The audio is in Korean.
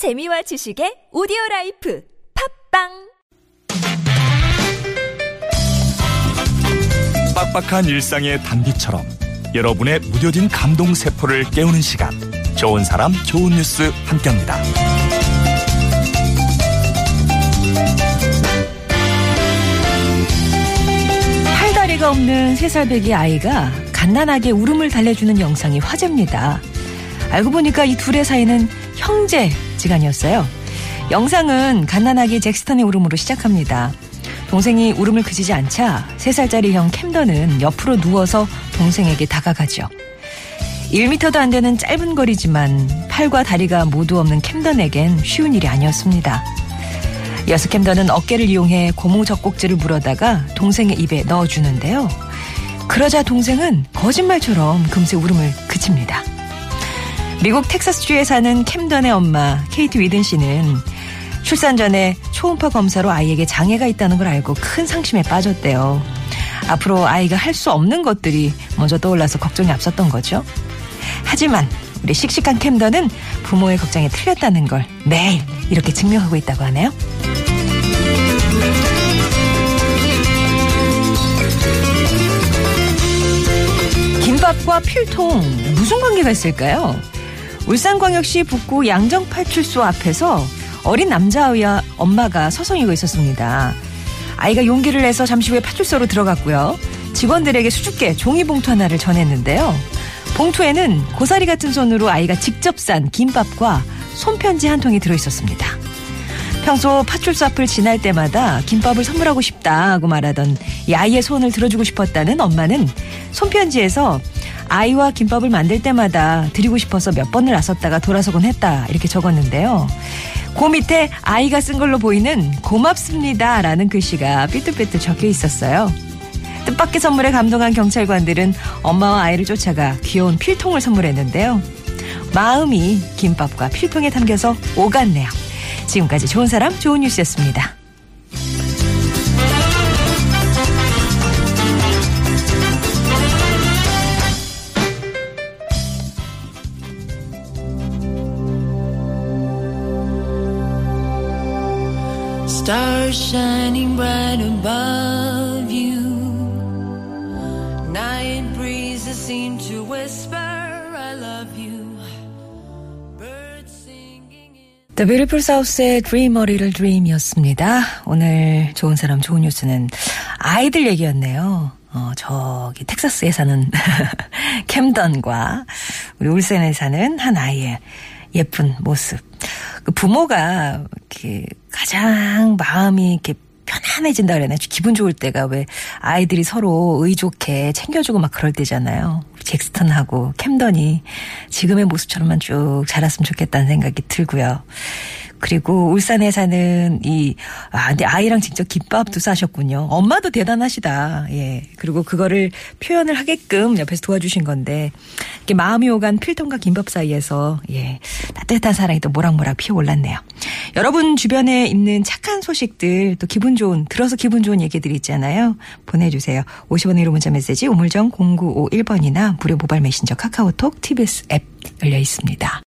재미와 지식의 오디오 라이프 팟빵 빡빡한 일상의 단비처럼 여러분의 무뎌진 감동 세포를 깨우는 시간 좋은 사람 좋은 뉴스 함께합니다. 팔다리가 없는 세살배기 아이가 간단하게 울음을 달래주는 영상이 화제입니다. 알고 보니까 이 둘의 사이는 형제 지간이었어요. 영상은 간단하게 잭스턴의 울음으로 시작합니다. 동생이 울음을 그치지 않자 3살짜리 형 캠던은 옆으로 누워서 동생에게 다가가죠. 1미터도 안 되는 짧은 거리지만 팔과 다리가 모두 없는 캠던에겐 쉬운 일이 아니었습니다. 여스 캠던은 어깨를 이용해 고무 젖꼭지를 물어다가 동생의 입에 넣어주는데요. 그러자 동생은 거짓말처럼 금세 울음을 그칩니다. 미국 텍사스주에 사는 캠던의 엄마 케이트 위든 씨는 출산 전에 초음파 검사로 아이에게 장애가 있다는 걸 알고 큰 상심에 빠졌대요. 앞으로 아이가 할 수 없는 것들이 먼저 떠올라서 걱정이 앞섰던 거죠. 하지만 우리 씩씩한 캠던은 부모의 걱정에 틀렸다는 걸 매일 이렇게 증명하고 있다고 하네요. 김밥과 필통 무슨 관계가 있을까요? 울산광역시 북구 양정파출소 앞에서 어린 남자아이와 엄마가 서성이고 있었습니다. 아이가 용기를 내서 잠시 후에 파출소로 들어갔고요. 직원들에게 수줍게 종이봉투 하나를 전했는데요. 봉투에는 고사리 같은 손으로 아이가 직접 싼 김밥과 손편지 한 통이 들어있었습니다. 평소 파출소 앞을 지날 때마다 김밥을 선물하고 싶다고 말하던 이 아이의 소원을 들어주고 싶었다는 엄마는 손편지에서 아이와 김밥을 만들 때마다 드리고 싶어서 몇 번을 나섰다가 돌아서곤 했다 이렇게 적었는데요. 그 밑에 아이가 쓴 걸로 보이는 고맙습니다 라는 글씨가 삐뚤삐뚤 적혀 있었어요. 뜻밖의 선물에 감동한 경찰관들은 엄마와 아이를 쫓아가 귀여운 필통을 선물했는데요. 마음이 김밥과 필통에 담겨서 오갔네요. 지금까지 좋은 사람 좋은 뉴스였습니다. Stars shining bright above you. Night breezes seem to whisper, I love you. The Beautiful South의 Dream a Little Dream이었습니다. 오늘 좋은 사람 좋은 뉴스는 아이들 얘기였네요. 어, 저기 텍사스에 사는 캠던과 우리 울산에 사는 한 아이의 예쁜 모습. 그 부모가 이렇게 가장 마음이 이렇게 편안해진다 그래나 기분 좋을 때가 왜 아이들이 서로 의좋게 챙겨주고 막 그럴 때잖아요. 잭스턴하고 캠던이 지금의 모습처럼만 쭉 자랐으면 좋겠다는 생각이 들고요. 그리고 울산에 사는 이, 아, 근데 아이랑 직접 김밥도 싸셨군요. 엄마도 대단하시다. 예. 그리고 그거를 표현을 하게끔 옆에서 도와주신 건데, 이렇게 마음이 오간 필통과 김밥 사이에서, 예. 따뜻한 사랑이 또 모락모락 피어 올랐네요. 여러분 주변에 있는 착한 소식들, 또 기분 좋은, 들어서 기분 좋은 얘기들 있잖아요. 보내주세요. 50원의 1호 문자 메시지, 우물정 0951번이나 무료 모바일 메신저 카카오톡, TBS 앱 열려 있습니다.